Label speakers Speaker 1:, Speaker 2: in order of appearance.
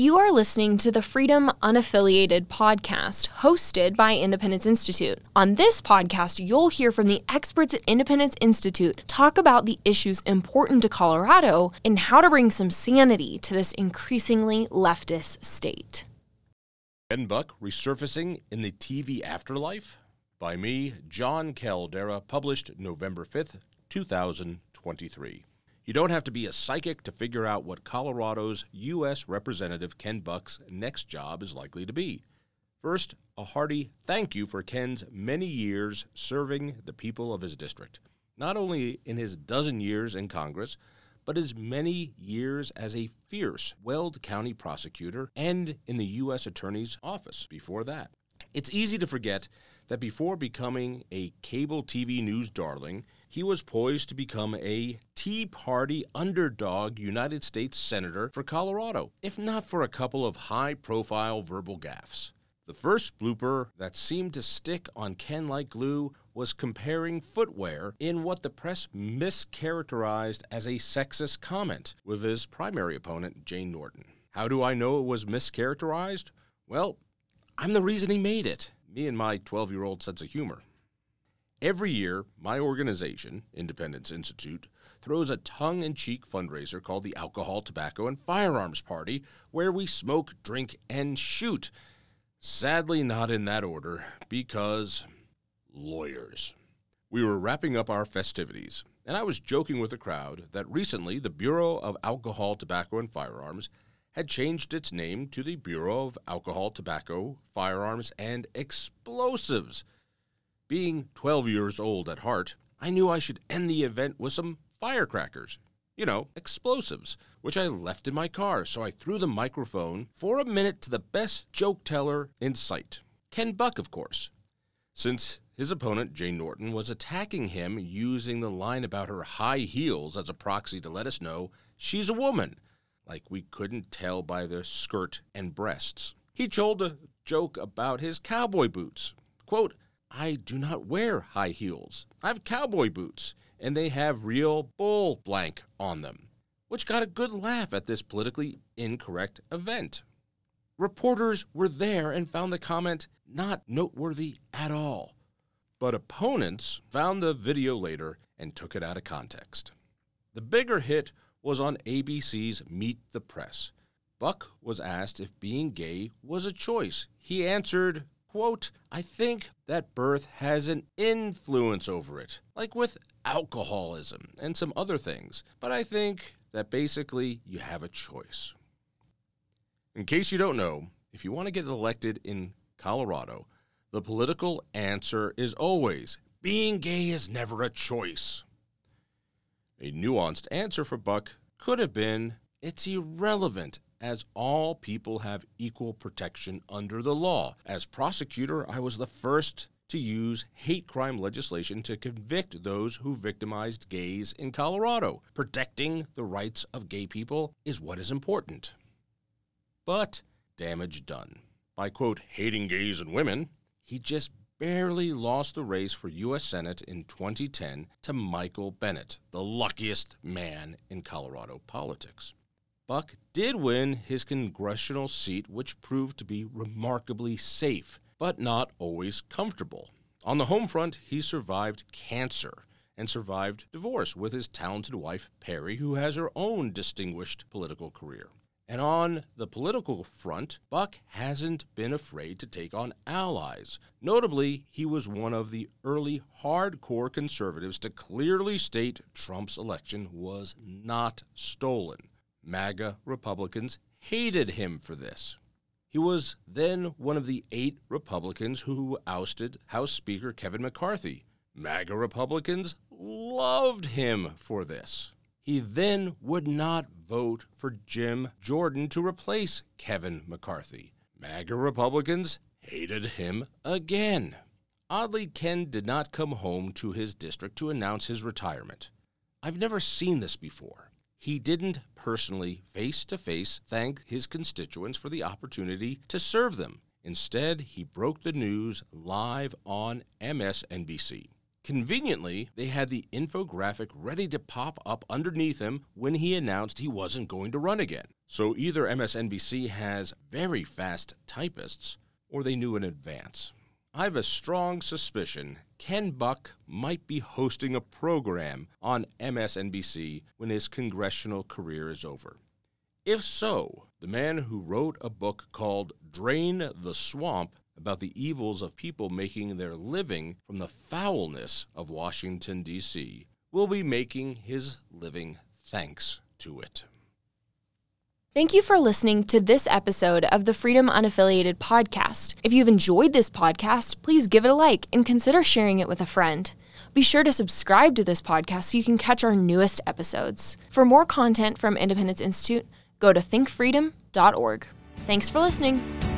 Speaker 1: You are listening to the Freedom Unaffiliated podcast hosted by Independence Institute. On this podcast, you'll hear from the experts at Independence Institute talk about the issues important to Colorado and how to bring some sanity to this increasingly leftist state.
Speaker 2: Ken Buck resurfacing in the TV afterlife by me, Jon Caldara, published November 5th, 2023. You don't have to be a psychic to figure out what Colorado's U.S. Representative Ken Buck's next job is likely to be. First, a hearty thank you for Ken's many years serving the people of his district, not only in his dozen years in Congress, but his many years as a fierce Weld County prosecutor and in the U.S. Attorney's Office before that. It's easy to forget that before becoming a cable TV news darling, he was poised to become a Tea Party underdog United States Senator for Colorado, if not for a couple of high profile verbal gaffes. The first blooper that seemed to stick on Ken like glue was comparing footwear in what the press mischaracterized as a sexist comment with his primary opponent, Jane Norton. How do I know it was mischaracterized? Well, I'm the reason he made it, me and my 12 year old sense of humor. Every year, my organization, Independence Institute, throws a tongue in cheek fundraiser called the Alcohol, Tobacco, and Firearms Party, where we smoke, drink, and shoot. Sadly, not in that order, because lawyers. We were wrapping up our festivities, and I was joking with the crowd that recently the Bureau of Alcohol, Tobacco, and Firearms had changed its name to the Bureau of Alcohol, Tobacco, Firearms, and Explosives. Being 12 years old at heart, I knew I should end the event with some firecrackers. You know, explosives, which I left in my car, so I threw the microphone for a minute to the best joke teller in sight Ken Buck, of course. Since his opponent, Jane Norton, was attacking him using the line about her high heels as a proxy to let us know she's a woman, like we couldn't tell by the skirt and breasts. He told a joke about his cowboy boots. Quote, I do not wear high heels. I have cowboy boots, and they have real bull blank on them, which got a good laugh at this politically incorrect event. Reporters were there and found the comment not noteworthy at all. But opponents found the video later and took it out of context. The bigger hit was on ABC's Meet the Press. Buck was asked if being gay was a choice. He answered, quote, I think that birth has an influence over it, like with alcoholism and some other things, but I think that basically you have a choice. In case you don't know, if you want to get elected in Colorado, the political answer is always being gay is never a choice. A nuanced answer for Buck could have been it's irrelevant as all people have equal protection under the law. As prosecutor, I was the first to use hate crime legislation to convict those who victimized gays in Colorado. Protecting the rights of gay people is what is important. But damage done. By quote, hating gays and women, he just barely lost the race for U.S. Senate in 2010 to Michael Bennet, the luckiest man in Colorado politics. Buck did win his congressional seat, which proved to be remarkably safe, but not always comfortable. On the home front, he survived cancer and survived divorce with his talented wife, Perry, who has her own distinguished political career. And on the political front, Buck hasn't been afraid to take on allies. Notably, he was one of the early hardcore conservatives to clearly state Trump's election was not stolen. MAGA Republicans hated him for this. He was then one of the eight Republicans who ousted House Speaker Kevin McCarthy. MAGA Republicans loved him for this. He then would not vote for Jim Jordan to replace Kevin McCarthy. MAGA Republicans hated him again. Oddly, Ken did not come home to his district to announce his retirement. I've never seen this before. He didn't personally, face to face, thank his constituents for the opportunity to serve them. Instead, he broke the news live on MSNBC. Conveniently, they had the infographic ready to pop up underneath him when he announced he wasn't going to run again. So either MSNBC has very fast typists or they knew in advance. I have a strong suspicion Ken Buck might be hosting a program on MSNBC when his congressional career is over. If so, the man who wrote a book called Drain the Swamp about the evils of people making their living from the foulness of Washington, D.C., will be making his living thanks to it.
Speaker 1: Thank you for listening to this episode of the Freedom Unaffiliated podcast. If you've enjoyed this podcast, please give it a like and consider sharing it with a friend. Be sure to subscribe to this podcast so you can catch our newest episodes. For more content from Independence Institute, go to thinkfreedom.org. Thanks for listening.